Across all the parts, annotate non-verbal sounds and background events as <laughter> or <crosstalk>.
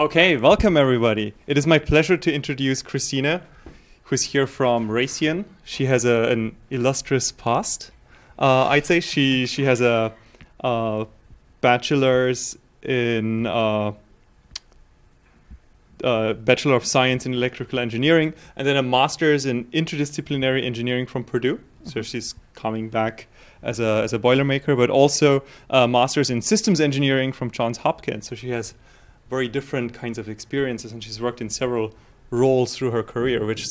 Okay, welcome everybody. It is my pleasure to introduce Christina, who's here from Raytheon. She has a, an illustrious past. Uh, I'd say she she has a, a bachelor's in uh, uh, Bachelor of Science in Electrical Engineering, and then a master's in interdisciplinary engineering from Purdue. So she's coming back as a as a boilermaker, but also a master's in systems engineering from Johns Hopkins. So she has very different kinds of experiences, and she's worked in several roles through her career, which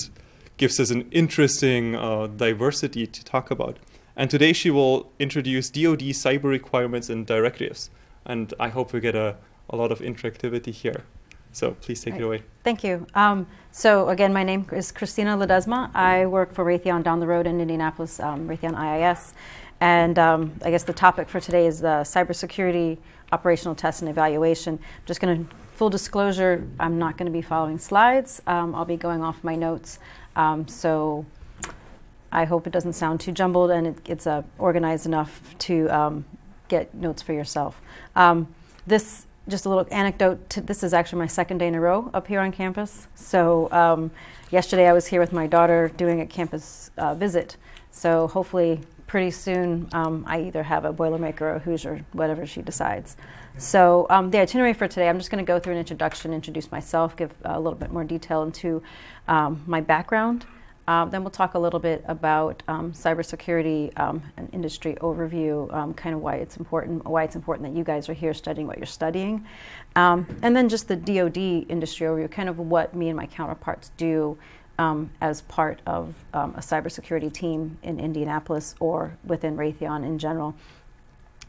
gives us an interesting uh, diversity to talk about. And today she will introduce DoD cyber requirements and directives. And I hope we get a, a lot of interactivity here. So please take right. it away. Thank you. Um, so again, my name is Christina Ledesma. I work for Raytheon down the road in Indianapolis, um, Raytheon IIS. And um, I guess the topic for today is the cybersecurity operational test and evaluation. I'm just going to, full disclosure, I'm not going to be following slides. Um, I'll be going off my notes. Um, so I hope it doesn't sound too jumbled and it, it's uh, organized enough to um, get notes for yourself. Um, this, just a little anecdote, to, this is actually my second day in a row up here on campus. So um, yesterday I was here with my daughter doing a campus uh, visit. So hopefully pretty soon um, I either have a Boilermaker or a Hoosier, whatever she decides. So um, the itinerary for today, I'm just going to go through an introduction, introduce myself, give a little bit more detail into um, my background. Um, then we'll talk a little bit about um, cybersecurity um, and industry overview, um, kind of why it's important, why it's important that you guys are here studying what you're studying, and then just the DoD industry overview, kind of what me and my counterparts do um, as part of um, a cybersecurity team in Indianapolis or within Raytheon in general.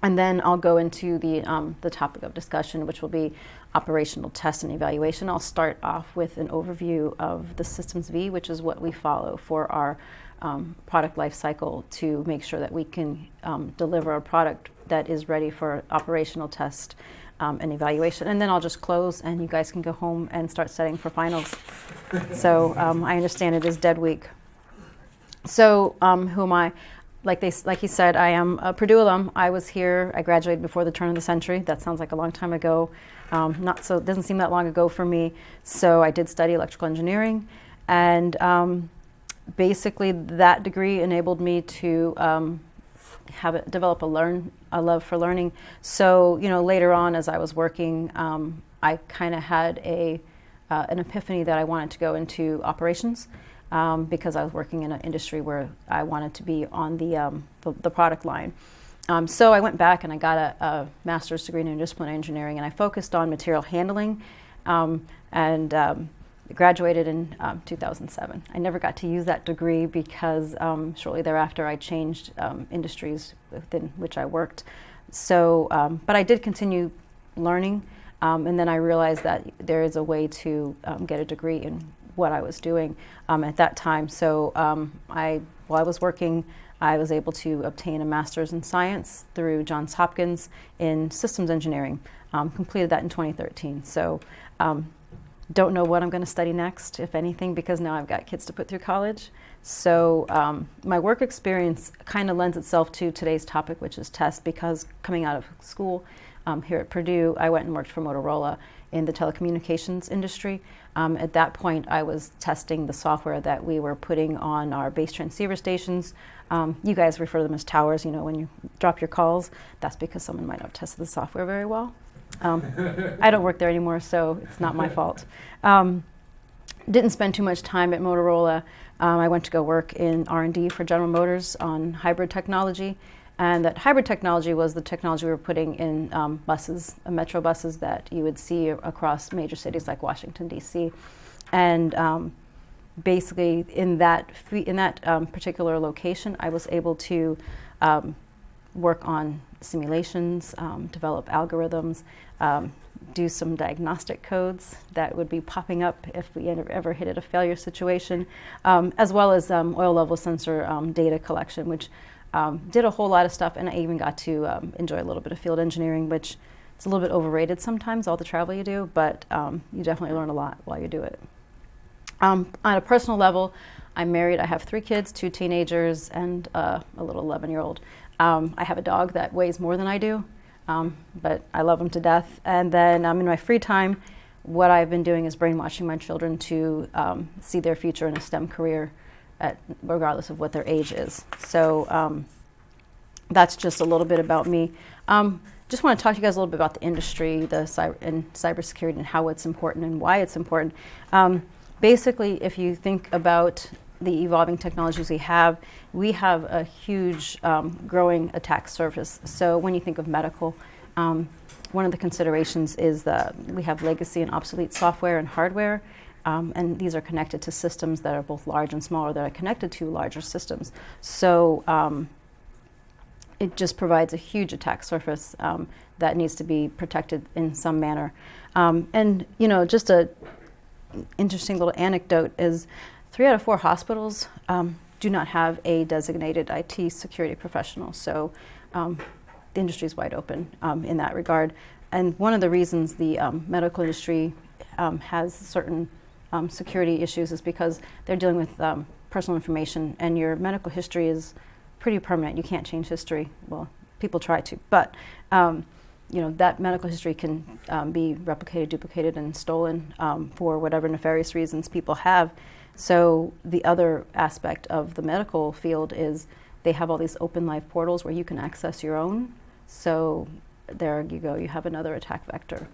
And then I'll go into the, um, the topic of discussion, which will be operational test and evaluation. I'll start off with an overview of the Systems V, which is what we follow for our um, product life cycle to make sure that we can um, deliver a product that is ready for operational test um, and evaluation. And then I'll just close and you guys can go home and start studying for finals. so um, I understand it is dead week. So um, who am I? Like they, like he said, I am a Purdue alum. I was here. I graduated before the turn of the century. That sounds like a long time ago. Um, not so. Doesn't seem that long ago for me. So I did study electrical engineering, and um, basically that degree enabled me to um, have it, develop a learn a love for learning. So you know later on as I was working, um, I kind of had a uh, an epiphany that I wanted to go into operations um, because I was working in an industry where I wanted to be on the um, the, the, product line. Um, so I went back and I got a, a, master's degree in interdisciplinary engineering and I focused on material handling um, and um, graduated in um, 2007. I never got to use that degree because shortly thereafter I changed industries within which I worked. So, but I did continue learning, um, and then I realized that there is a way to um, get a degree in what I was doing at that time. So, I while I was working. I was able to obtain a master's in science through Johns Hopkins in systems engineering. completed that in 2013. So don't know what I'm going to study next, if anything, because now I've got kids to put through college. So um, my work experience kind of lends itself to today's topic, which is test, because coming out of school um, here at Purdue, I went and worked for Motorola in the telecommunications industry. Um, at that point, I was testing the software that we were putting on our base transceiver stations. Um, you guys refer to them as towers. You know, when you drop your calls, that's because someone might not have tested the software very well. Um, <laughs> I don't work there anymore, so it's not my fault. Um, didn't spend too much time at Motorola. Um, I went to go work in R&D for General Motors on hybrid technology, and that hybrid technology was the technology we were putting in um, buses, uh, metro buses that you would see across major cities like Washington D.C. And um, basically, in that in that um, particular location, I was able to work on simulations, um, develop algorithms, um, do some diagnostic codes that would be popping up if we ever hit a failure situation, um, as well as um, oil level sensor um, data collection, which um, did a whole lot of stuff. And I even got to enjoy a little bit of field engineering, which it's a little bit overrated sometimes, all the travel you do, but you definitely learn a lot while you do it. on a personal level, I'm married. I have three kids, two teenagers, and uh, a little 11 year old. Um, I have a dog that weighs more than I do, um, but I love him to death. And then um, in my free time, what I've been doing is brainwashing my children to um, see their future in a STEM career, at, regardless of what their age is. So um, that's just a little bit about me. Um, just want to talk to you guys a little bit about the industry, the cyber and cybersecurity, and how it's important and why it's important. Um, basically, if you think about the evolving technologies we have, we have a huge um, growing attack surface. So when you think of medical, um, one of the considerations is that we have legacy and obsolete software and hardware. Um, and these are connected to systems that are both large and smaller that are connected to larger systems. So um, it just provides a huge attack surface um, that needs to be protected in some manner. Um, and you know, just a interesting little anecdote is three out of four hospitals um, do not have a designated IT security professional. So um, the industry is wide open in that regard. And one of the reasons the medical industry has certain security issues is because they're dealing with personal information, and your medical history is pretty permanent. You can't change history. Well, people try to, but um, you know that medical history can um, be replicated, duplicated, and stolen um, for whatever nefarious reasons people have. So the other aspect of the medical field is they have all these open live portals where you can access your own. So there you go. You have another attack vector.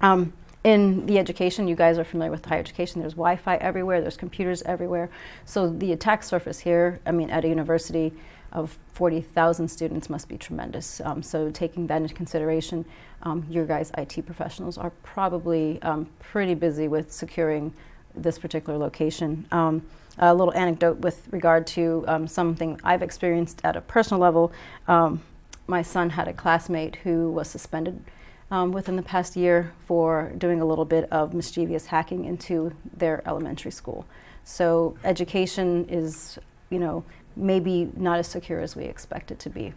Um, in the education, you guys are familiar with higher education. There's Wi-Fi everywhere. There's computers everywhere. So the attack surface here, I mean, at a university of 40,000 students must be tremendous. Um, so taking that into consideration, um, your guys' IT professionals are probably um, pretty busy with securing this particular location. Um, a little anecdote with regard to um, something I've experienced at a personal level. Um, my son had a classmate who was suspended um, within the past year for doing a little bit of mischievous hacking into their elementary school. So education is, you know, maybe not as secure as we expect it to be.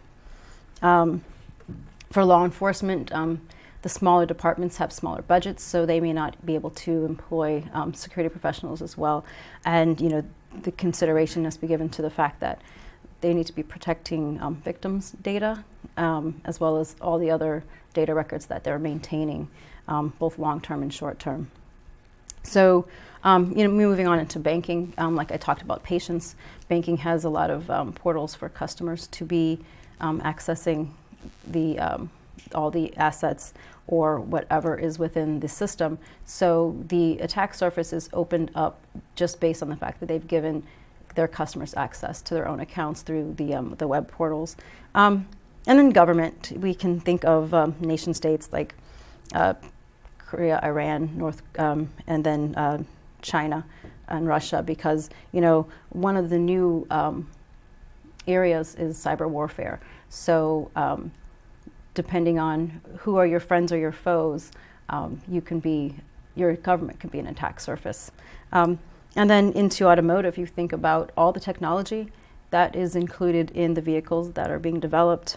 Um, for law enforcement, um, the smaller departments have smaller budgets, so they may not be able to employ um, security professionals as well. And you know, the consideration must be given to the fact that they need to be protecting um, victims' data um, as well as all the other data records that they're maintaining, um, both long term and short term. So, um, you know, moving on into banking, um, like I talked about patients, banking has a lot of um, portals for customers to be accessing the all the assets or whatever is within the system. So the attack surface is opened up just based on the fact that they've given their customers access to their own accounts through the, um, the web portals. Um, and then government, we can think of um, nation states like uh, Korea, Iran, North, um, and then uh, China and Russia, because you know one of the new um, areas is cyber warfare. So um, depending on who are your friends or your foes, you can be your government can be an attack surface. Um, and then into automotive, you think about all the technology that is included in the vehicles that are being developed.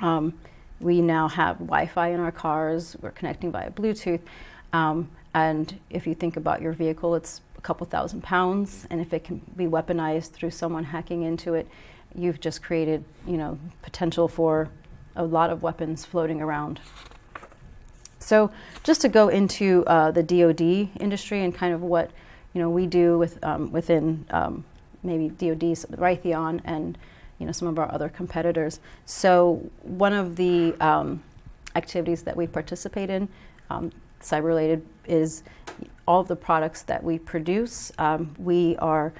Um, we now have Wi Fi in our cars, we're connecting via Bluetooth. Um, and if you think about your vehicle, it's a couple thousand pounds, and if it can be weaponized through someone hacking into it, you've just created, you know, potential for a lot of weapons floating around. So, just to go into uh, the DoD industry and kind of what you know, we do with, um, within um, maybe DoD's Raytheon and you know some of our other competitors. So one of the um, activities that we participate in, um, cyber related, is all of the products that we produce. Um, we are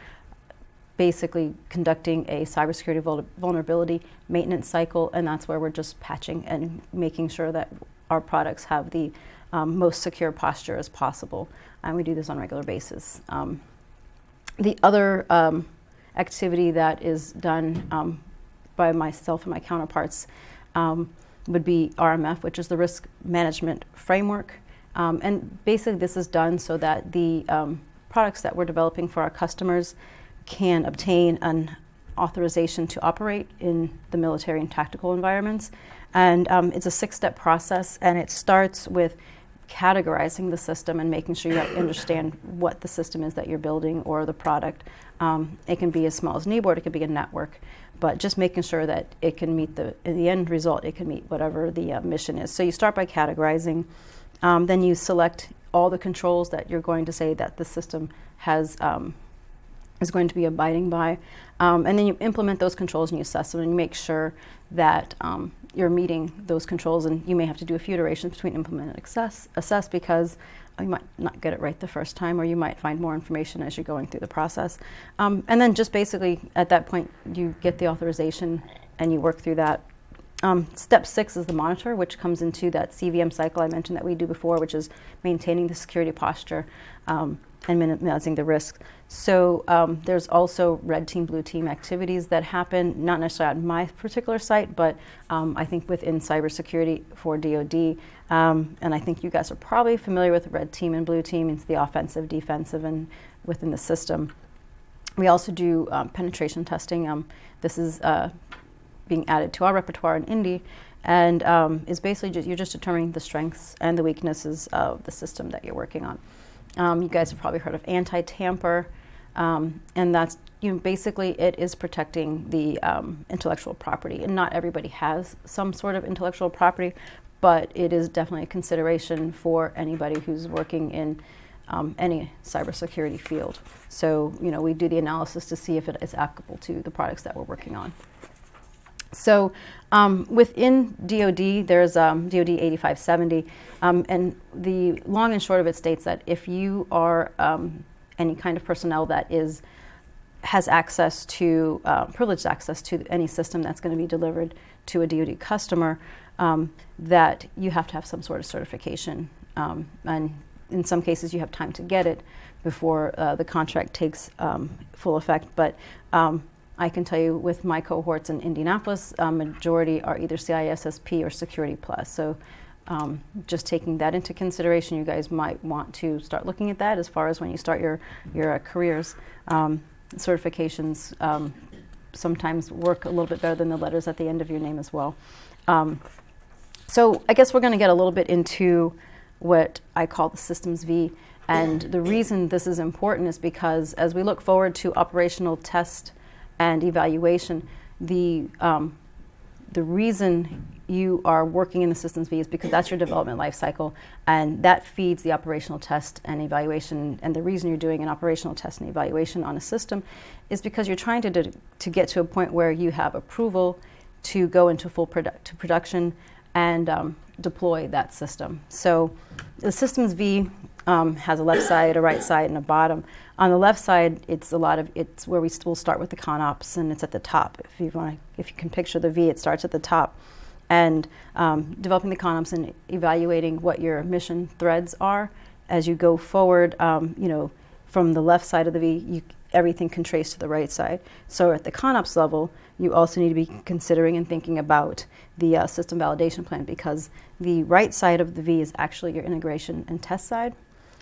basically conducting a cybersecurity vul- vulnerability maintenance cycle, and that's where we're just patching and making sure that our products have the um, most secure posture as possible and we do this on a regular basis. Um, the other um, activity that is done um, by myself and my counterparts um, would be RMF, which is the Risk Management Framework. Um, and basically, this is done so that the um, products that we're developing for our customers can obtain an authorization to operate in the military and tactical environments. And it's a six step process, and it starts with categorizing the system and making sure you <coughs> understand what the system is that you're building or the product. Um, it can be as small as an e-board, it could be a network, but just making sure that it can meet the, the end result, it can meet whatever the uh, mission is. So you start by categorizing. Um, then you select all the controls that you're going to say that the system has um, is going to be abiding by. Um, and then you implement those controls and you assess them and you make sure that um, you're meeting those controls. And you may have to do a few iterations between implement and assess, assess because you might not get it right the first time or you might find more information as you're going through the process. Um, and then just basically at that point, you get the authorization and you work through that. Um, step six is the monitor, which comes into that CVM cycle I mentioned that we do before, which is maintaining the security posture um, and minimizing the risk. So um, there's also red team, blue team activities that happen, not necessarily at my particular site, but um, I think within cybersecurity for DoD. Um, and I think you guys are probably familiar with red team and blue team. It's the offensive, defensive, and within the system. We also do um, penetration testing. Um, this is uh, being added to our repertoire in Indy, and um, is basically just, you're just determining the strengths and the weaknesses of the system that you're working on. Um, you guys have probably heard of anti-tamper, um, and that's you know basically it is protecting the um, intellectual property, and not everybody has some sort of intellectual property, but it is definitely a consideration for anybody who's working in um, any cybersecurity field. So you know we do the analysis to see if it is applicable to the products that we're working on. So um, within DoD, there's um, DoD 8570, um, and the long and short of it states that if you are um, any kind of personnel that is has access to uh, privileged access to any system that's going to be delivered to a DoD customer, um, that you have to have some sort of certification, um, and in some cases you have time to get it before uh, the contract takes full effect, but I can tell you with my cohorts in Indianapolis, a majority are either CISSP or Security Plus. So um, just taking that into consideration, you guys might want to start looking at that as far as when you start your, your uh, careers. Um, certifications um, sometimes work a little bit better than the letters at the end of your name as well. Um, so I guess we're going to get a little bit into what I call the Systems V. And the reason this is important is because as we look forward to operational test and evaluation, the um, the reason you are working in the systems V is because that's your development life cycle, and that feeds the operational test and evaluation. And the reason you're doing an operational test and evaluation on a system is because you're trying to do, to get to a point where you have approval to go into full produ- to production and um, deploy that system. So the systems V um, has a left side, a right side, and a bottom. On the left side, it's a lot of it's where we will start with the ConOps, and it's at the top. If you want, if you can picture the V, it starts at the top, and um, developing the ConOps and evaluating what your mission threads are as you go forward. Um, you know, from the left side of the V, you, everything can trace to the right side. So at the ConOps level, you also need to be considering and thinking about the uh, system validation plan because the right side of the V is actually your integration and test side.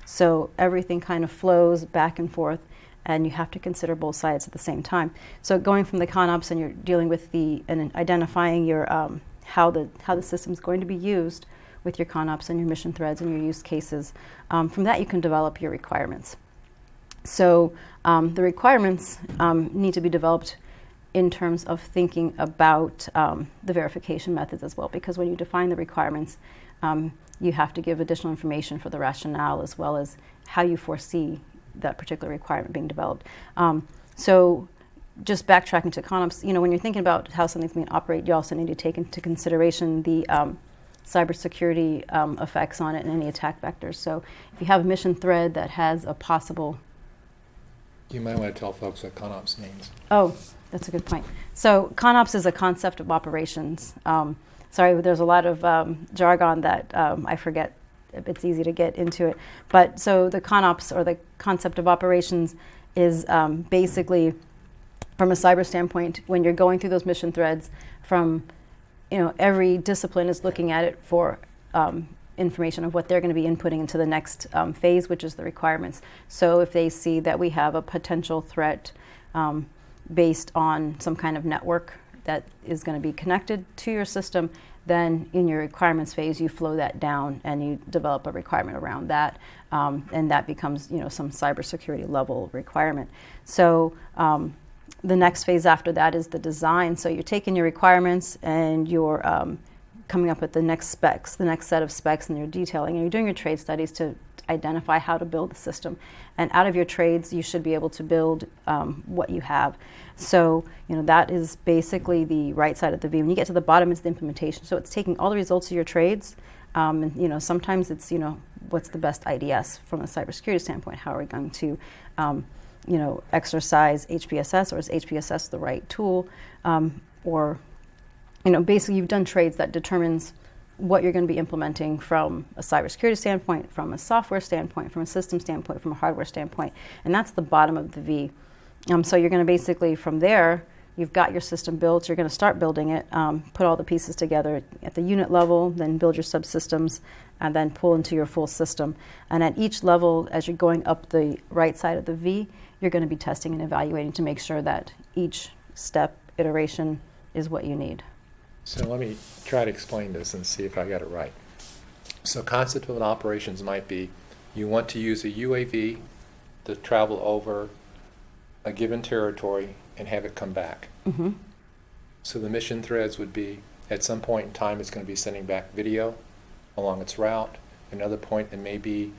So everything kind of flows back and forth, and you have to consider both sides at the same time. So going from the ConOps and you're dealing with the and identifying your um, how the how the system is going to be used with your ConOps and your mission threads and your use cases. Um, from that, you can develop your requirements. So um, the requirements um, need to be developed in terms of thinking about um, the verification methods as well, because when you define the requirements, um, you have to give additional information for the rationale as well as how you foresee that particular requirement being developed. Um, so just backtracking to ConOps, you know, when you're thinking about how something's being operate, you also need to take into consideration the um, cybersecurity um, effects on it and any attack vectors. So if you have a mission thread that has a possible you might want to tell folks what ConOps means. Oh, that's a good point. So ConOps is a concept of operations. Um, sorry, there's a lot of um, jargon that um, I forget. It's easy to get into it. But so the ConOps or the concept of operations is um, basically from a cyber standpoint when you're going through those mission threads from you know every discipline is looking at it for um, information of what they're going to be inputting into the next um, phase, which is the requirements. So if they see that we have a potential threat um, based on some kind of network that is going to be connected to your system, then in your requirements phase, you flow that down and you develop a requirement around that, um, and that becomes you know some cybersecurity level requirement. So um, the next phase after that is the design. So you're taking your requirements and you're um, coming up with the next specs, the next set of specs, and you're detailing, and you're doing your trade studies to identify how to build the system. And out of your trades, you should be able to build um, what you have. So, you know, that is basically the right side of the V. When you get to the bottom, it's the implementation. So it's taking all the results of your trades. Um, and, you know, sometimes it's, you know, what's the best IDS from a cybersecurity standpoint? How are we going to, um, you know, exercise HBSS or is HBSS the right tool? Um, or, you know, basically you've done trades that determines what you're going to be implementing from a cybersecurity standpoint, from a software standpoint, from a system standpoint, from a hardware standpoint. And that's the bottom of the V. Um, so you're going to basically, from there, you've got your system built, you're going to start building it, um, put all the pieces together at the unit level, then build your subsystems, and then pull into your full system. And at each level, as you're going up the right side of the V, you're going to be testing and evaluating to make sure that each step, iteration, is what you need. So let me try to explain this and see if I got it right. So concept of an operations might be, you want to use a UAV to travel over a given territory and have it come back. hmm So the mission threads would be, at some point in time, it's going to be sending back video along its route. Another point, it may be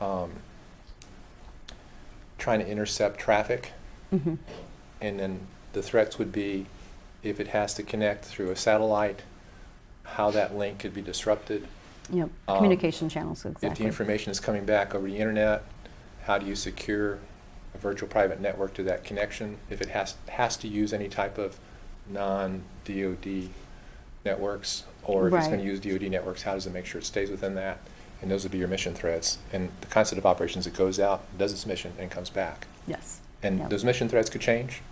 um, trying to intercept traffic. hmm And then the threats would be if it has to connect through a satellite, how that link could be disrupted. Yep. Um, Communication channels, If the information is coming back over the internet, how do you secure a virtual private network to that connection? If it has, has to use any type of non-DoD networks, or if it's going to use DoD networks, how does it make sure it stays within that? And those would be your mission threads. And the concept of operations, it goes out, does its mission, and comes back. yes. And Yep. those mission threads could change.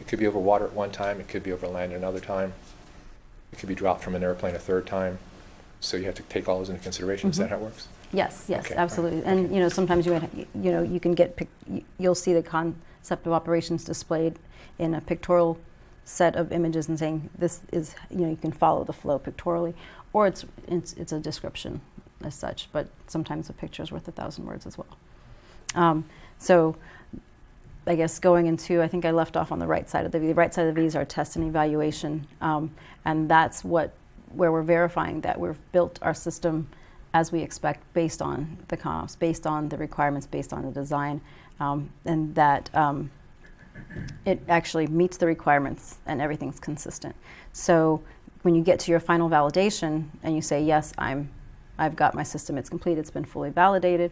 It could be over water at one time, it could be over land another time. It could be dropped from an airplane a third time. So you have to take all those into consideration. Is that Mhm. how it works? Yes, yes, Okay, all right, absolutely. And, you know, sometimes you, you know, you can get, pic- y- you'll see the concept of operations displayed in a pictorial set of images and saying, this is, you know, you can follow the flow pictorially, or it's, it's, it's a description as such, but sometimes a picture is worth a thousand words as well. Um, so I guess going into, I think I left off on the right side of the V. The right side of the V is our test and evaluation, um, and that's what where we're verifying that we've built our system as we expect based on the ConOps, based on the requirements, based on the design, um, and that um, it actually meets the requirements and everything's consistent. So when you get to your final validation and you say, yes, I'm, I've got my system, it's complete, it's been fully validated.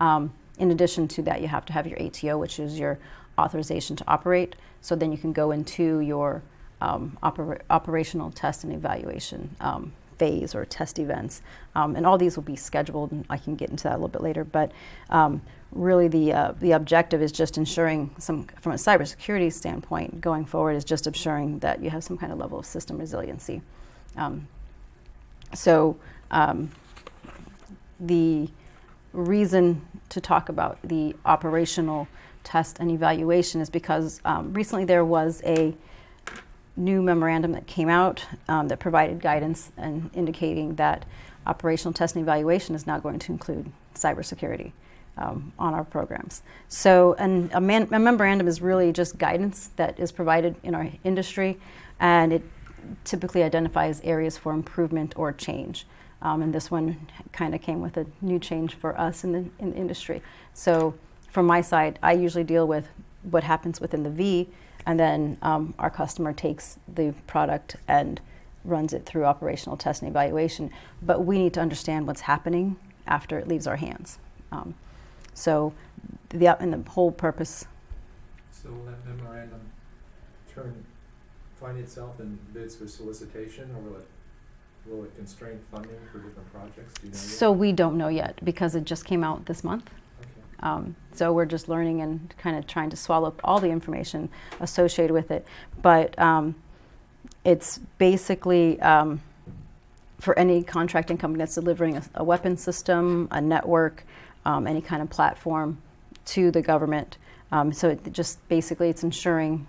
Um, in addition to that, you have to have your ATO, which is your authorization to operate. So then you can go into your um, opera- operational test and evaluation um, phase or test events. Um, and all these will be scheduled, and I can get into that a little bit later. But um, really, the, uh, the objective is just ensuring some, from a cybersecurity standpoint, going forward, is just ensuring that you have some kind of level of system resiliency. Um, so, um, the reason to talk about the operational test and evaluation is because um, recently there was a new memorandum that came out um, that provided guidance and indicating that operational test and evaluation is now going to include cybersecurity um, on our programs. So, and a, man, a memorandum is really just guidance that is provided in our industry, and it typically identifies areas for improvement or change. Um, and this one kind of came with a new change for us in the, in the industry. So, from my side, I usually deal with what happens within the V, and then um, our customer takes the product and runs it through operational test and evaluation. But we need to understand what's happening after it leaves our hands. Um, so, the and the whole purpose. So will that memorandum turn, find itself in bids for solicitation, or will it, will it constrain funding for different projects? Do you know yet? So we don't know yet because it just came out this month. Okay. Um, so we're just learning and kind of trying to swallow up all the information associated with it. But um, it's basically um, for any contracting company that's delivering a, a weapon system, a network, um, any kind of platform to the government. Um, so it just basically it's ensuring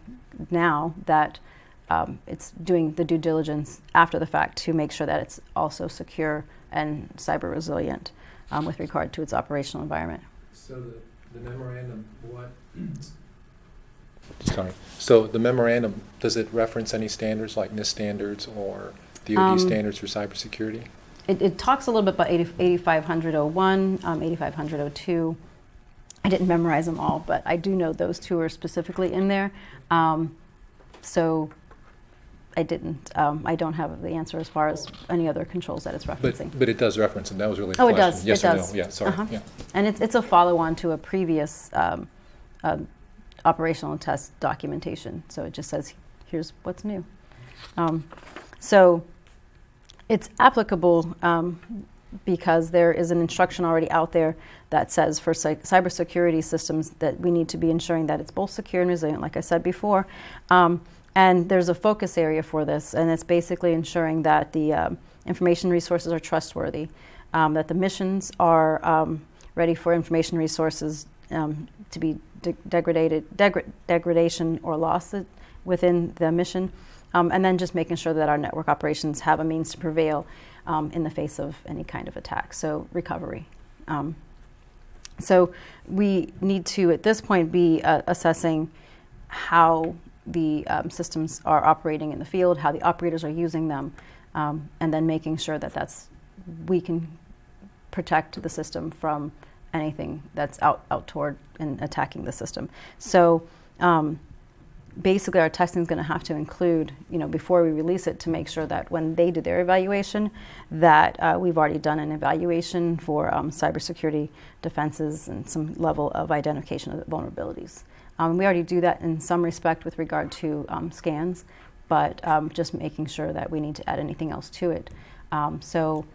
now that um, it's doing the due diligence after the fact to make sure that it's also secure and cyber resilient um, with regard to its operational environment. So the, the memorandum, what, Sorry. So the memorandum, does it reference any standards like NIST standards or DoD Um, standards for cybersecurity? It, it talks a little bit about 80, 850001, um, 850002. I didn't memorize them all, but I do know those two are specifically in there. Um, so I didn't, um, I don't have the answer as far as any other controls that it's referencing. But, but it does reference and that was really the Oh, it does, Yes it or does. no? Yeah, sorry, Uh-huh. yeah. And it's, it's a follow-on to a previous um, um, operational test documentation. So it just says, here's what's new. Um, so it's applicable um, because there is an instruction already out there that says for cy- cybersecurity systems that we need to be ensuring that it's both secure and resilient, like I said before. Um, and there's a focus area for this, and it's basically ensuring that the um, information resources are trustworthy, um, that the missions are um, ready for information resources um, to be de- degraded, degra- degradation or loss within the mission, and then just making sure that our network operations have a means to prevail in the face of any kind of attack. So recovery. So we need to, at this point, be uh, assessing how the um, systems are operating in the field, how the operators are using them, um, and then making sure that that's we can protect the system from anything that's out out toward and attacking the system. So. Um, basically our testing is going to have to include, you know, before we release it, to make sure that when they do their evaluation, that uh, we've already done an evaluation for um, cybersecurity defenses and some level of identification of vulnerabilities. Um, we already do that in some respect with regard to um, scans, but um, just making sure that we need to add anything else to it. Um, so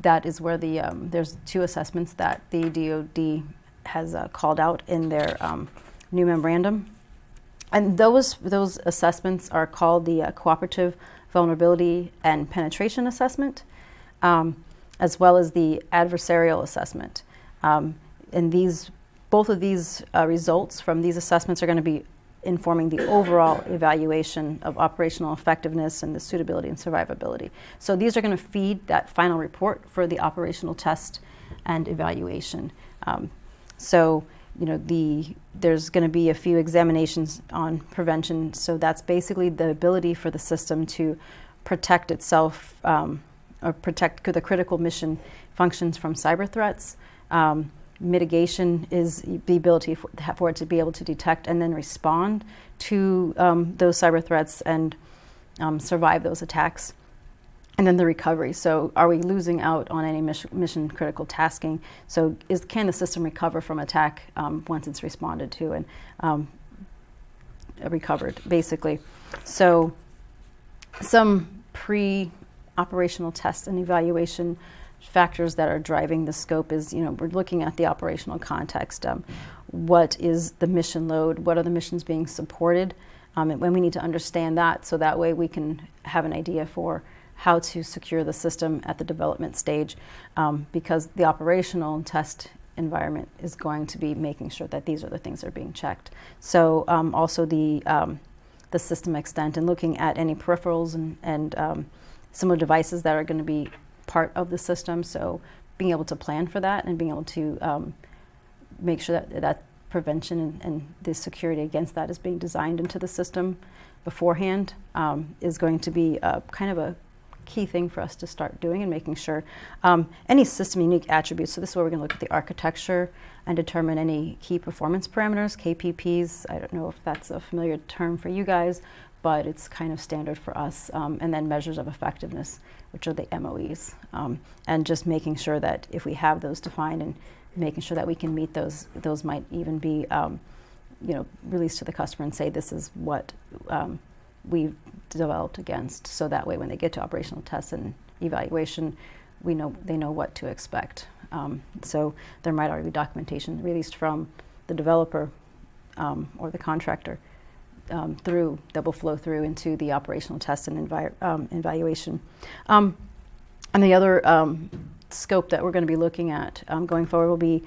that is where the um, there's two assessments that the DoD has uh, called out in their um, new memorandum and those those assessments are called the uh, cooperative vulnerability and penetration assessment, as well as the adversarial assessment. And these both of these uh, results from these assessments are going to be informing the overall evaluation of operational effectiveness and the suitability and survivability. So these are going to feed that final report for the operational test and evaluation. Um, so you know the there's going to be a few examinations on prevention so that's basically the ability for the system to protect itself um, or protect the critical mission functions from cyber threats um, mitigation is the ability for, for, it to be able to detect and then respond to um, those cyber threats and um, survive those attacks and then the recovery. So, are we losing out on any mission, mission critical tasking? So, is can the system recover from attack um, once it's responded to and um, recovered, basically? So, some pre-operational test and evaluation factors that are driving the scope is, you know, we're looking at the operational context. Um, what is the mission load? What are the missions being supported? Um, and we need to understand that, so that way we can have an idea for how to secure the system at the development stage um, because the operational test environment is going to be making sure that these are the things that are being checked. So um, also the um, the system extent and looking at any peripherals and, and um, similar devices that are going to be part of the system. So being able to plan for that and being able to um, make sure that that prevention and, and, the security against that is being designed into the system beforehand um, is going to be a, kind of a key thing for us to start doing and making sure um, any system unique attributes. So this is where we're going to look at the architecture and determine any key performance parameters, KPPs. I don't know if that's a familiar term for you guys, but it's kind of standard for us. Um, and then measures of effectiveness, which are the MOEs, um, and just making sure that if we have those defined and making sure that we can meet those, those might even be. Um, you know, released to the customer and say this is what um, we've developed against. So that way, when they get to operational tests and evaluation, we know they know what to expect. Um, so there might already be documentation released from the developer um, or the contractor um, through that will flow through into the operational test and um, evaluation. Um, and the other um, scope that we're going to be looking at going forward will be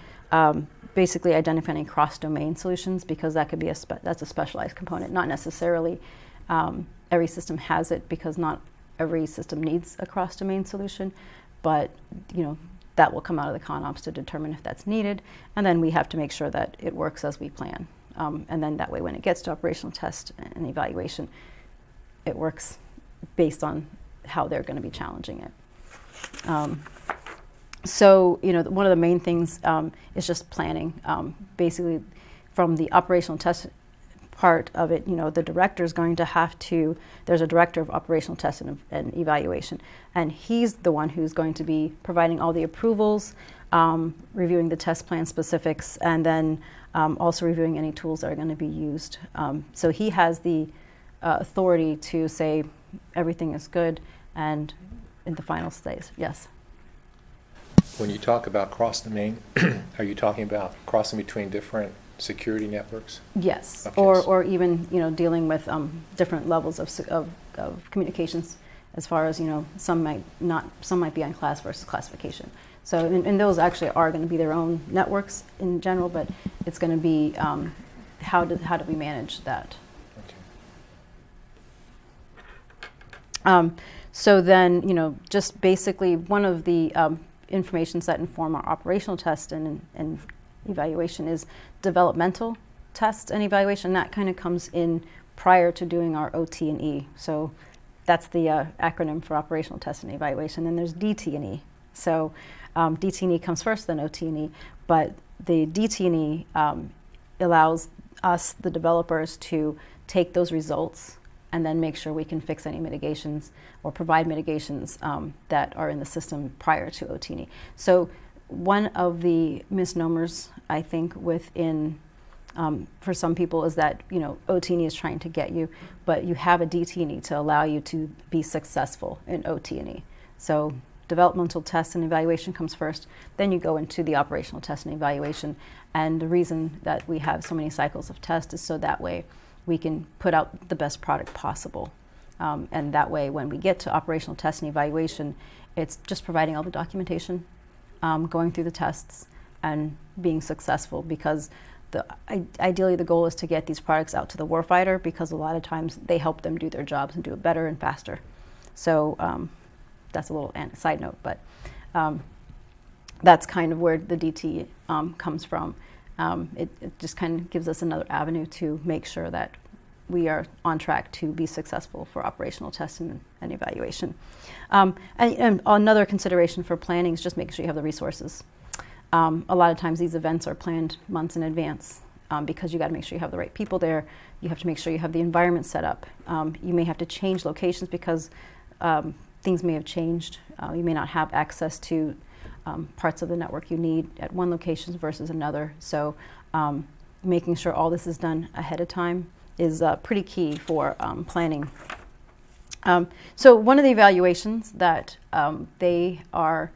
basically identifying cross-domain solutions because that could be a spe- that's a specialized component, not necessarily um, every system has it because not every system needs a cross-domain solution, but you know that will come out of the ConOps to determine if that's needed, and then we have to make sure that it works as we plan. Um, and then that way, when it gets to operational test and evaluation, it works based on how they're going to be challenging it. Um, so, you know, one of the main things um, is just planning. Um, basically, from the operational test part of it, you know, the director is going to have to, there's a director of operational test and, and evaluation, and he's the one who's going to be providing all the approvals, um, reviewing the test plan specifics, and then um, also reviewing any tools that are going to be used. Um, so he has the uh, authority to say everything is good and in the final stage. Yes. When you talk about cross domain, <clears throat> are you talking about crossing between different security networks? Yes, Okay, or, or even, you know, dealing with um, different levels of, of, of communications as far as, you know, some might not, some might be on class versus classification. So, and, and those actually are going to be their own networks in general, but it's going to be um, how, do, how do we manage that? Okay. Um, so then, you know, just basically one of the um, informations that inform our operational test and, and evaluation is developmental test and evaluation. That kind of comes in prior to doing our OT and E. So that's the uh, acronym for operational test and evaluation. Then there's DT and E. So um, DT and E comes first, then OT and E. But the DT and E um, allows us, the developers, to take those results and then make sure we can fix any mitigations or provide mitigations um, that are in the system prior to OT&E. So one of the misnomers I think within um, for some people is that you know OT&E is trying to get you, but you have a DT&E to allow you to be successful in OT&E. So developmental test and evaluation comes first, then you go into the operational test and evaluation. And the reason that we have so many cycles of test is so that way we can put out the best product possible. Um, and that way, when we get to operational test and evaluation, it's just providing all the documentation, um, going through the tests, and being successful. Because the, ideally, the goal is to get these products out to the warfighter because a lot of times they help them do their jobs and do it better and faster. So um, that's a little side note, but um, that's kind of where the DT um, comes from. Um, it, it just kind of gives us another avenue to make sure that we are on track to be successful for operational testing and, and evaluation. Um, and, and another consideration for planning is just making sure you have the resources. Um, a lot of times these events are planned months in advance um, because you got to make sure you have the right people there. You have to make sure you have the environment set up. Um, you may have to change locations because um, things may have changed. Uh, you may not have access to um, parts of the network you need at one location versus another. So, um, making sure all this is done ahead of time is uh, pretty key for planning. So, one of the evaluations that they are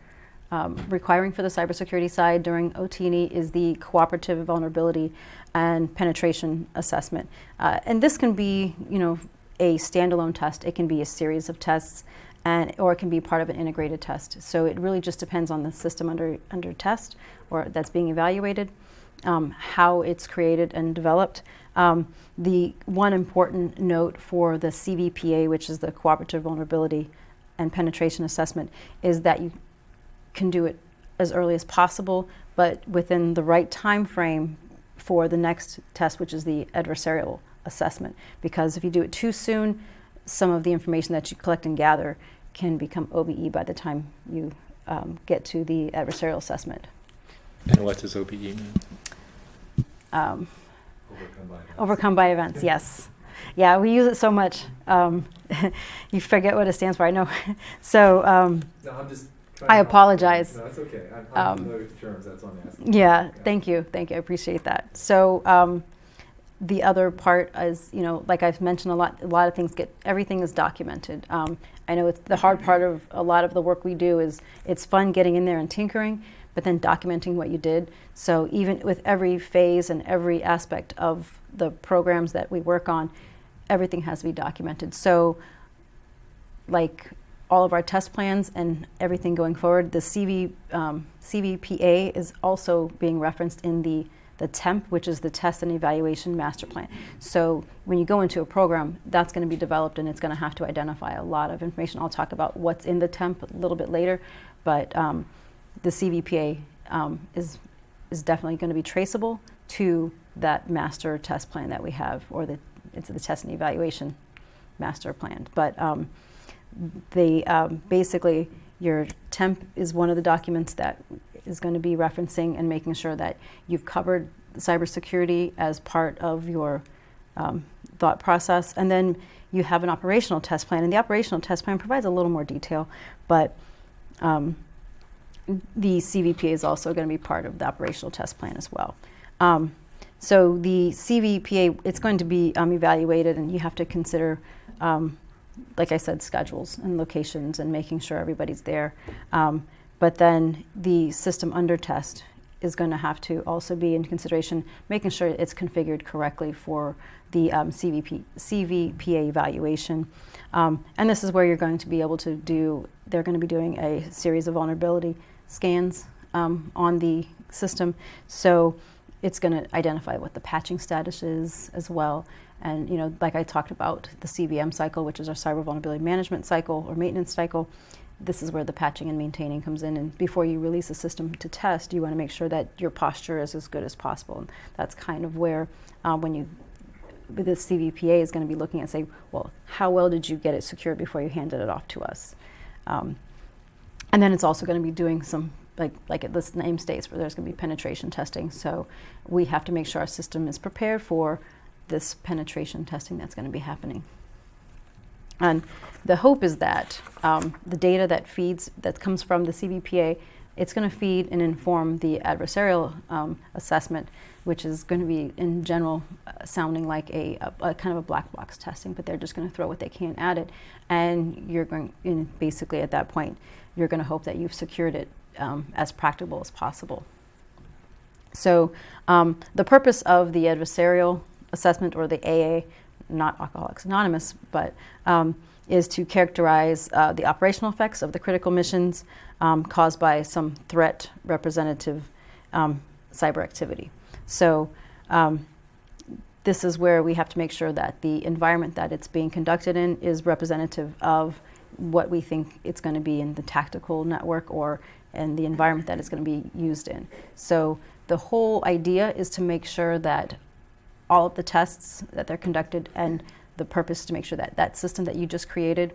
um, requiring for the cybersecurity side during OT&E is the cooperative vulnerability and penetration assessment. Uh, and this can be, you know, a standalone test. It can be a series of tests and or it can be part of an integrated test. So it really just depends on the system under under test or that's being evaluated, um, how it's created and developed. Um, the one important note for the CVPA, which is the Cooperative Vulnerability and Penetration Assessment, is that you can do it as early as possible, but within the right time frame for the next test, which is the adversarial assessment. Because if you do it too soon, some of the information that you collect and gather can become OBE by the time you um, get to the adversarial assessment. And what does OBE mean? Um, Overcome by events. overcome by events, yes. Yeah, we use it so much. Um, <laughs> you forget what it stands for, I know. <laughs> so, um, No, I'm just. I apologize. No, it's okay. I'm, I'm familiar with the terms, that's why I'm asking. Yeah, thank you, thank you. I appreciate that. So um, the other part is, you know, like I've mentioned a lot, a lot of things get everything is documented. Um, I know it's the hard part of a lot of the work we do is it's fun getting in there and tinkering, but then documenting what you did. So even with every phase and every aspect of the programs that we work on, everything has to be documented. So like all of our test plans and everything going forward, the CV, um, CVPA is also being referenced in the, the TEMP, which is the Test and Evaluation Master Plan. So when you go into a program, that's going to be developed and it's going to have to identify a lot of information. I'll talk about what's in the TEMP a little bit later, but um, the CVPA um, is, is definitely going to be traceable to that master test plan that we have, or the, it's the test and evaluation master plan. But um, they um, basically your temp is one of the documents that is going to be referencing and making sure that you've covered cybersecurity as part of your um, thought process, and then you have an operational test plan, and the operational test plan provides a little more detail, but um, the CVPA is also going to be part of the operational test plan as well. Um, so the CVPA, it's going to be um, evaluated, and you have to consider, um, like I said, schedules and locations and making sure everybody's there. Um, but then the system under test is going to have to also be in consideration, making sure it's configured correctly for the um, CVP, CVPA evaluation. Um, and this is where you're going to be able to do, they're going to be doing a series of vulnerability scans um, on the system. So it's going to identify what the patching status is as well. And, you know, like I talked about, the CVM cycle, which is our cyber vulnerability management cycle or maintenance cycle, this is where the patching and maintaining comes in. And before you release a system to test, you want to make sure that your posture is as good as possible. And that's kind of where, uh, when you, the CVPA is going to be looking at, say, well, how well did you get it secured before you handed it off to us? Um, and then it's also going to be doing some like like this name states where there's going to be penetration testing. So we have to make sure our system is prepared for this penetration testing that's going to be happening. And the hope is that um, the data that feeds that comes from the CVPA, it's going to feed and inform the adversarial um, assessment, which is going to be in general uh, sounding like a, a, a, kind of a black box testing, but they're just going to throw what they can at it, and you're going in basically at that point you're going to hope that you've secured it um, as practicable as possible. So, um, the purpose of the adversarial assessment or the AA, not Alcoholics Anonymous, but um, is to characterize uh, the operational effects of the critical missions um, caused by some threat representative um, cyber activity. So, um, this is where we have to make sure that the environment that it's being conducted in is representative of what we think it's going to be in the tactical network or in the environment that it's going to be used in. So the whole idea is to make sure that all of the tests that they're conducted and the purpose to make sure that that system that you just created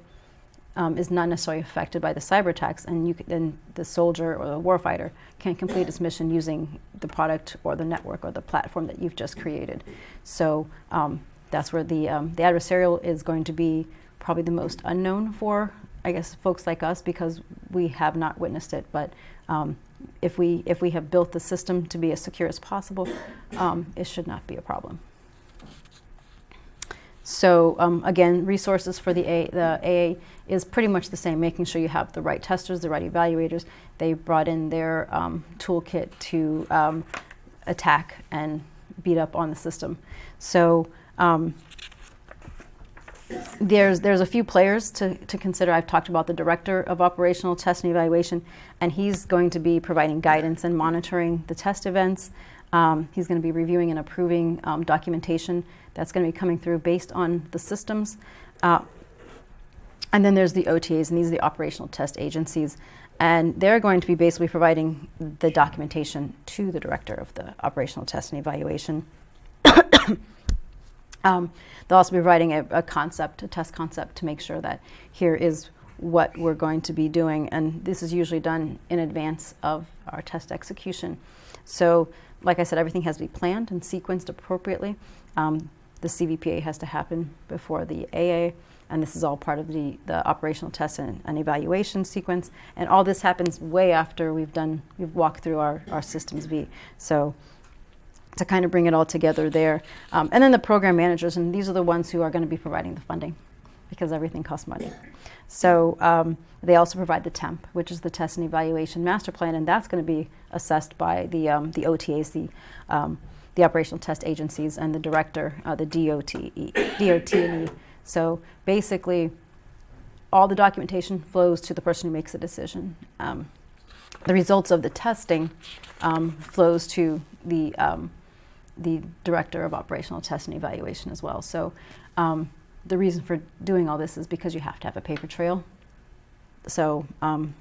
um, is not necessarily affected by the cyber attacks, and you then the soldier or the warfighter can complete its mission using the product or the network or the platform that you've just created. So um, that's where the um, the adversarial is going to be probably the most unknown for I guess folks like us because we have not witnessed it. But um, if we if we have built the system to be as secure as possible, um, it should not be a problem. So um, again, resources for the A, the AA is pretty much the same. Making sure you have the right testers, the right evaluators. They brought in their um, toolkit to um, attack and beat up on the system. So um, there's there's a few players to, to consider. I've talked about the director of operational test and evaluation, and he's going to be providing guidance and monitoring the test events. Um, he's going to be reviewing and approving um, documentation that's going to be coming through based on the systems. Uh, and then there's the OTAs, and these are the operational test agencies. And they're going to be basically providing the documentation to the director of the operational test and evaluation. <coughs> Um, they'll also be providing a, a, concept, a test concept, to make sure that here is what we're going to be doing. And this is usually done in advance of our test execution. So, like I said, everything has to be planned and sequenced appropriately. Um, the CVPA has to happen before the AA, and this is all part of the, the operational test and, and, evaluation sequence. And all this happens way after we've done, we've walked through our, our systems V. So to kind of bring it all together there. Um, and then the program managers, and these are the ones who are going to be providing the funding because everything costs money. So um, they also provide the TEMP, which is the test and evaluation master plan, and that's going to be assessed by the, um, the OTAs, the, um, the operational test agencies, and the director, uh, the DOT, DOT. So basically, all the documentation flows to the person who makes the decision. Um, the results of the testing um, flows to the the director of operational test and evaluation as well. So um, the reason for doing all this is because you have to have a paper trail. So um,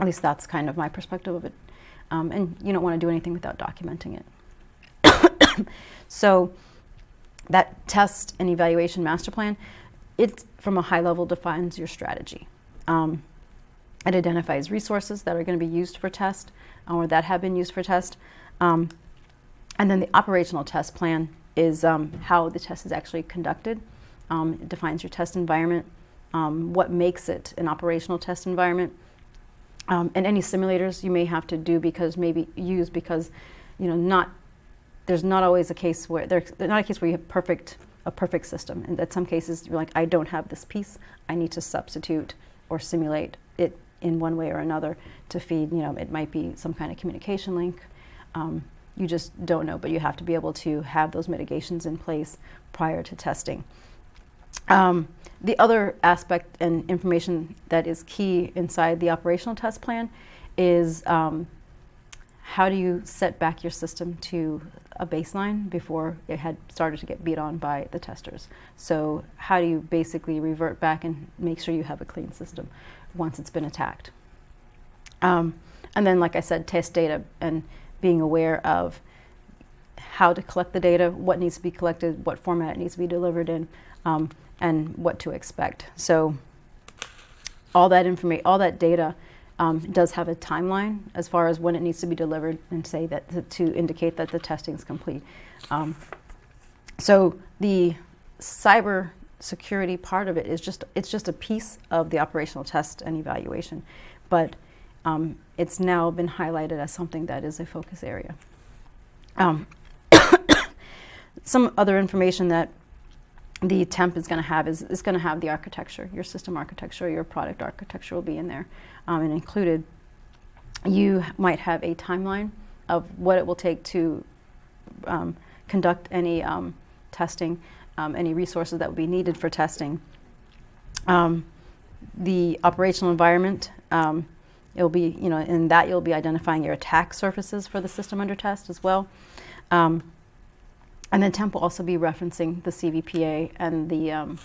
at least that's kind of my perspective of it. Um, and you don't want to do anything without documenting it. <coughs> so that test and evaluation master plan, it, from a high level, defines your strategy. Um, it identifies resources that are going to be used for test or that have been used for test. Um, and then the operational test plan is um, how the test is actually conducted. Um, it defines your test environment, um, what makes it an operational test environment, um, and any simulators you may have to do because maybe use because you know not there's not always a case where there's not a case where you have perfect a perfect system. And at some cases, you're like, I don't have this piece. I need to substitute or simulate it in one way or another to feed. You know, it might be some kind of communication link. Um, you just don't know, but you have to be able to have those mitigations in place prior to testing. Um, the other aspect and information that is key inside the operational test plan is um, how do you set back your system to a baseline before it had started to get beat on by the testers. So how do you basically revert back and make sure you have a clean system once it's been attacked? Um, and then, like I said, test data and being aware of how to collect the data, what needs to be collected, what format it needs to be delivered in, um, and what to expect. So all that information, all that data um, does have a timeline as far as when it needs to be delivered and say that to, to indicate that the testing is complete. Um, so the cyber security part of it is just it's just a piece of the operational test and evaluation, but um, it's now been highlighted as something that is a focus area. Um, <coughs> some other information that the temp is going to have is, going to have the architecture, your system architecture, your product architecture will be in there um, and included. You might have a timeline of what it will take to um, conduct any um, testing, um, any resources that will be needed for testing. Um, the operational environment, um, it'll be, you know, in that you'll be identifying your attack surfaces for the system under test as well. And then TEMP will also be referencing the CVPA and the um,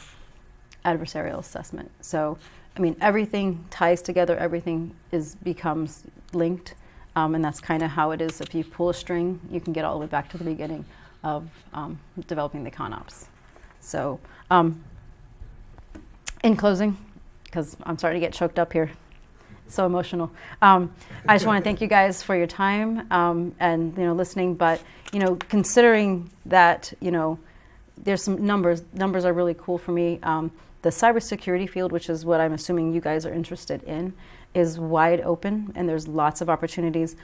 adversarial assessment. So, I mean, everything ties together, everything is becomes linked, um, and that's kind of how it is. If you pull a string, you can get all the way back to the beginning of um, developing the ConOps. So, um, in closing, because I'm starting to get choked up here, so emotional. Um, I just want to thank you guys for your time um, and you know listening. But you know, considering that you know, there's some numbers. Numbers are really cool for me. Um, the cybersecurity field, which is what I'm assuming you guys are interested in, is wide open, and there's lots of opportunities.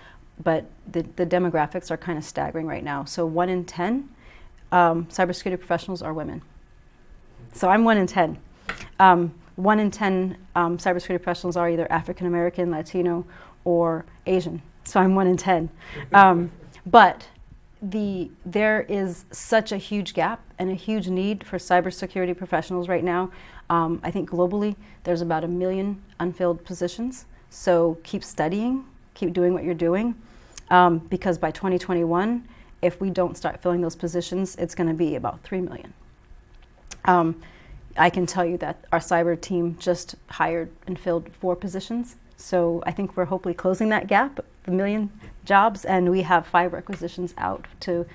But the, the demographics are kind of staggering right now. So one in ten um, cybersecurity professionals are women. So I'm one in ten. Um, one in 10 um, cybersecurity professionals are either African American, Latino, or Asian. So I'm one in 10. Um, but the, there is such a huge gap and a huge need for cybersecurity professionals right now. Um, I think globally there's about a million unfilled positions. So keep studying, keep doing what you're doing, um, because by 2021, if we don't start filling those positions, it's going to be about 3 million. Um, I can tell you that our cyber team just hired and filled four positions. So I think we're hopefully closing that gap, the million jobs, and we have five requisitions out to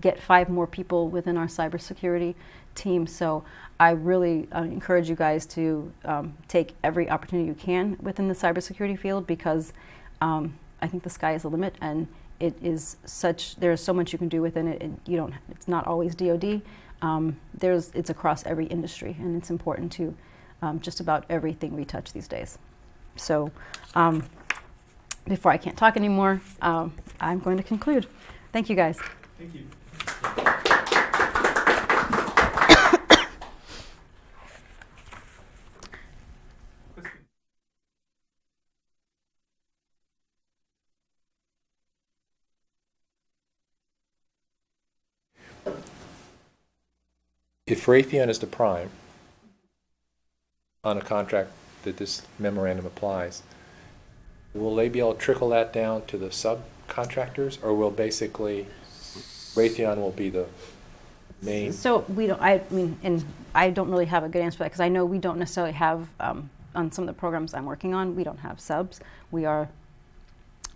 get five more people within our cybersecurity team. So I really uh, encourage you guys to um, take every opportunity you can within the cybersecurity field because um, I think the sky is the limit, and it is such. There is so much you can do within it. And you don't. It's not always DoD um, there's, it's across every industry, and it's important to um, just about everything we touch these days. So, um, before I can't talk anymore, um, I'm going to conclude. Thank you, guys. Thank you. If Raytheon is the prime on a contract that this memorandum applies, will they be able to trickle that down to the subcontractors, or will basically Raytheon will be the main? So we don't, I mean, and I don't really have a good answer for that because I know we don't necessarily have, um, on some of the programs I'm working on, we don't have subs. We are,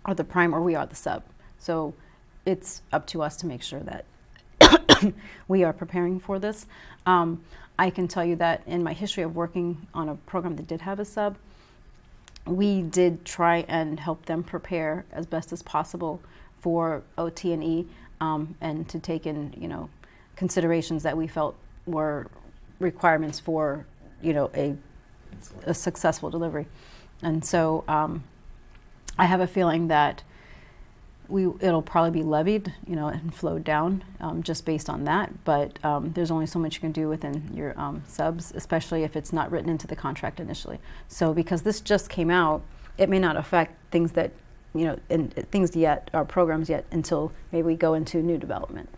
are the prime or we are the sub. So it's up to us to make sure that <coughs> we are preparing for this. Um, I can tell you that in my history of working on a program that did have a sub, we did try and help them prepare as best as possible for OT and E, um, and to take in you know considerations that we felt were requirements for you know a a successful delivery. And so um, I have a feeling that we it'll probably be levied, you know, and flowed down um, just based on that. But um, there's only so much you can do within your um, subs, especially if it's not written into the contract initially. So because this just came out, it may not affect things that you know, in, things yet or programs yet until maybe we go into new development.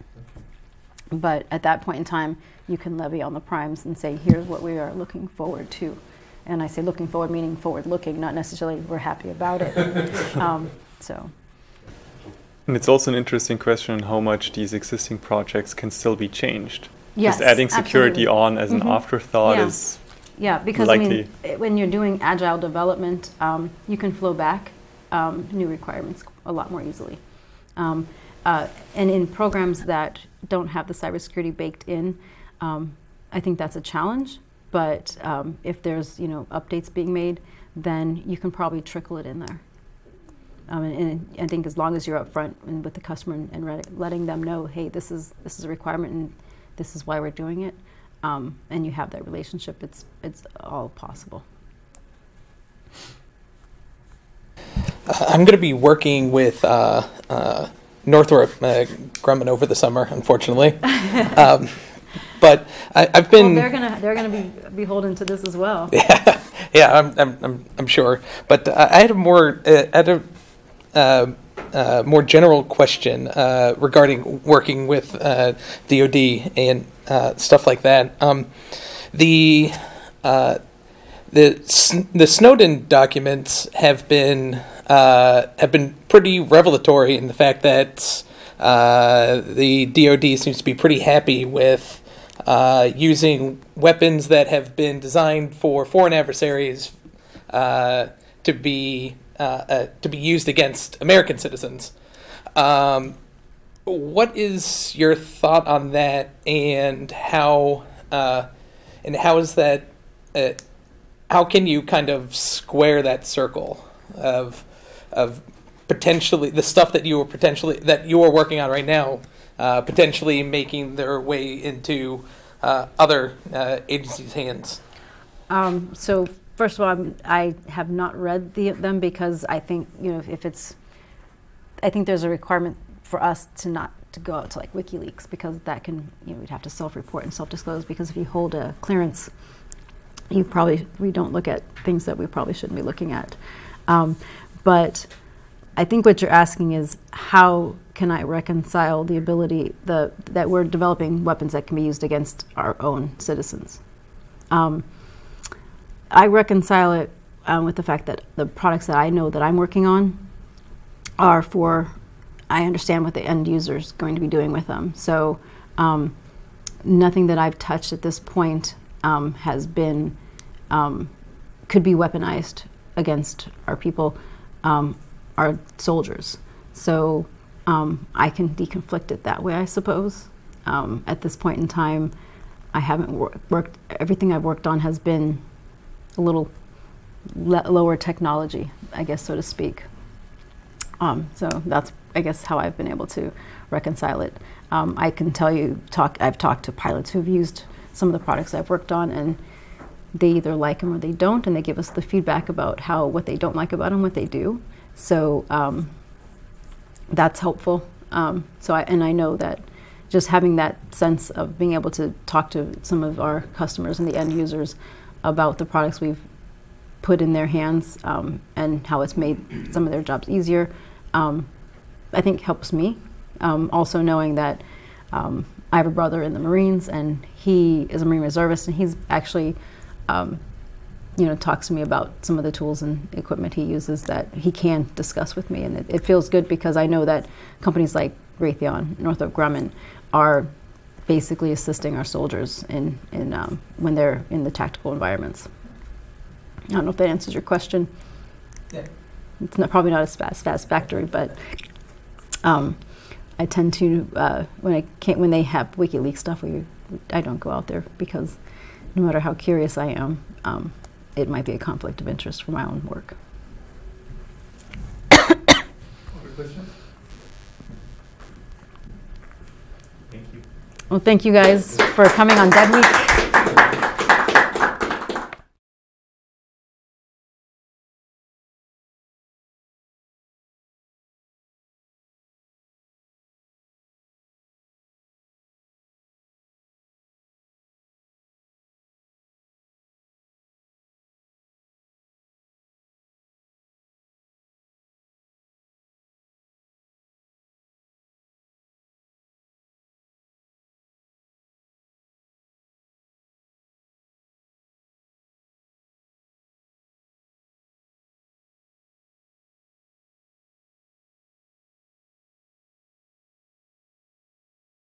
But at that point in time, you can levy on the primes and say, here's what we are looking forward to. And I say looking forward, meaning forward looking, not necessarily we're happy about it. <laughs> um, so. And it's also an interesting question how much these existing projects can still be changed. Yes, Just adding security absolutely. on as an Mhm. afterthought Yeah. is Yeah, because I mean, when you're doing agile development, um, you can flow back um, new requirements a lot more easily. Um, uh, and in programs that don't have the cybersecurity baked in, um, I think that's a challenge. But um, if there's you know updates being made, then you can probably trickle it in there. Um, and, and I think as long as you're upfront and with the customer and, and re- letting them know, hey, this is this is a requirement and this is why we're doing it, um, and you have that relationship, it's it's all possible. Uh, I'm going to be working with uh, uh, Northrop uh, Grumman over the summer, unfortunately. <laughs> um, but I, I've been. well, they're gonna they're gonna be beholden to this as well. yeah, <laughs> yeah, I'm, I'm, I'm, I'm sure. But uh, I had a more, uh, had a uh, uh, more general question uh, regarding working with uh, DoD and uh, stuff like that. Um, the uh, the the Snowden documents have been have been pretty revelatory in the fact that the DoD seems to be pretty happy with using weapons that have been designed for foreign adversaries to be uh, uh, to be used against American citizens. Um, what is your thought on that, and how uh, and how is that? Uh, how can you kind of square that circle of of potentially the stuff that you were potentially that you are working on right now, uh, potentially making their way into uh, other agencies' hands? Um, so first of all, I'm, I have not read the, them because I think you know if it's, I think there's a requirement for us to not to go out to like WikiLeaks because that can you know we'd have to self-report and self-disclose because if you hold a clearance, you probably we don't look at things that we probably shouldn't be looking at. Um, but I think what you're asking is how can I reconcile the ability the that we're developing weapons that can be used against our own citizens. Um, I reconcile it um, with the fact that the products that I know that I'm working on are for, I understand what the end user is going to be doing with them. So um, nothing that I've touched at this point um, has been, um, could be weaponized against our people, um, our soldiers. So um, I can deconflict it that way, I suppose. At this point in time, I haven't wor- worked, everything I've worked on has been a little le- lower technology, I guess, so to speak. Um, so that's, I guess, how I've been able to reconcile it. Um, I can tell you, talk. I've talked to pilots who've used some of the products I've worked on, and they either like them or they don't, and they give us the feedback about how what they don't like about them, what they do. So um, that's helpful. Um, so I, and I know that just having that sense of being able to talk to some of our customers and the end users about the products we've put in their hands um, and how it's made some of their jobs easier, um, I think helps me. Um, also knowing that um, I have a brother in the Marines and he is a Marine reservist and he's actually, um, you know, talks to me about some of the tools and equipment he uses that he can discuss with me, and it, it feels good because I know that companies like Raytheon, Northrop Grumman, are basically assisting our soldiers in, in um, when they're in the tactical environments. I don't know if that answers your question. Yeah. It's not, probably not as fast, satisfactory, but um, I tend to uh, when I can't when they have WikiLeaks stuff, we I don't go out there because no matter how curious I am, um, it might be a conflict of interest for my own work. Other questions? Thank you. Well, thank you guys for coming on Dead Week.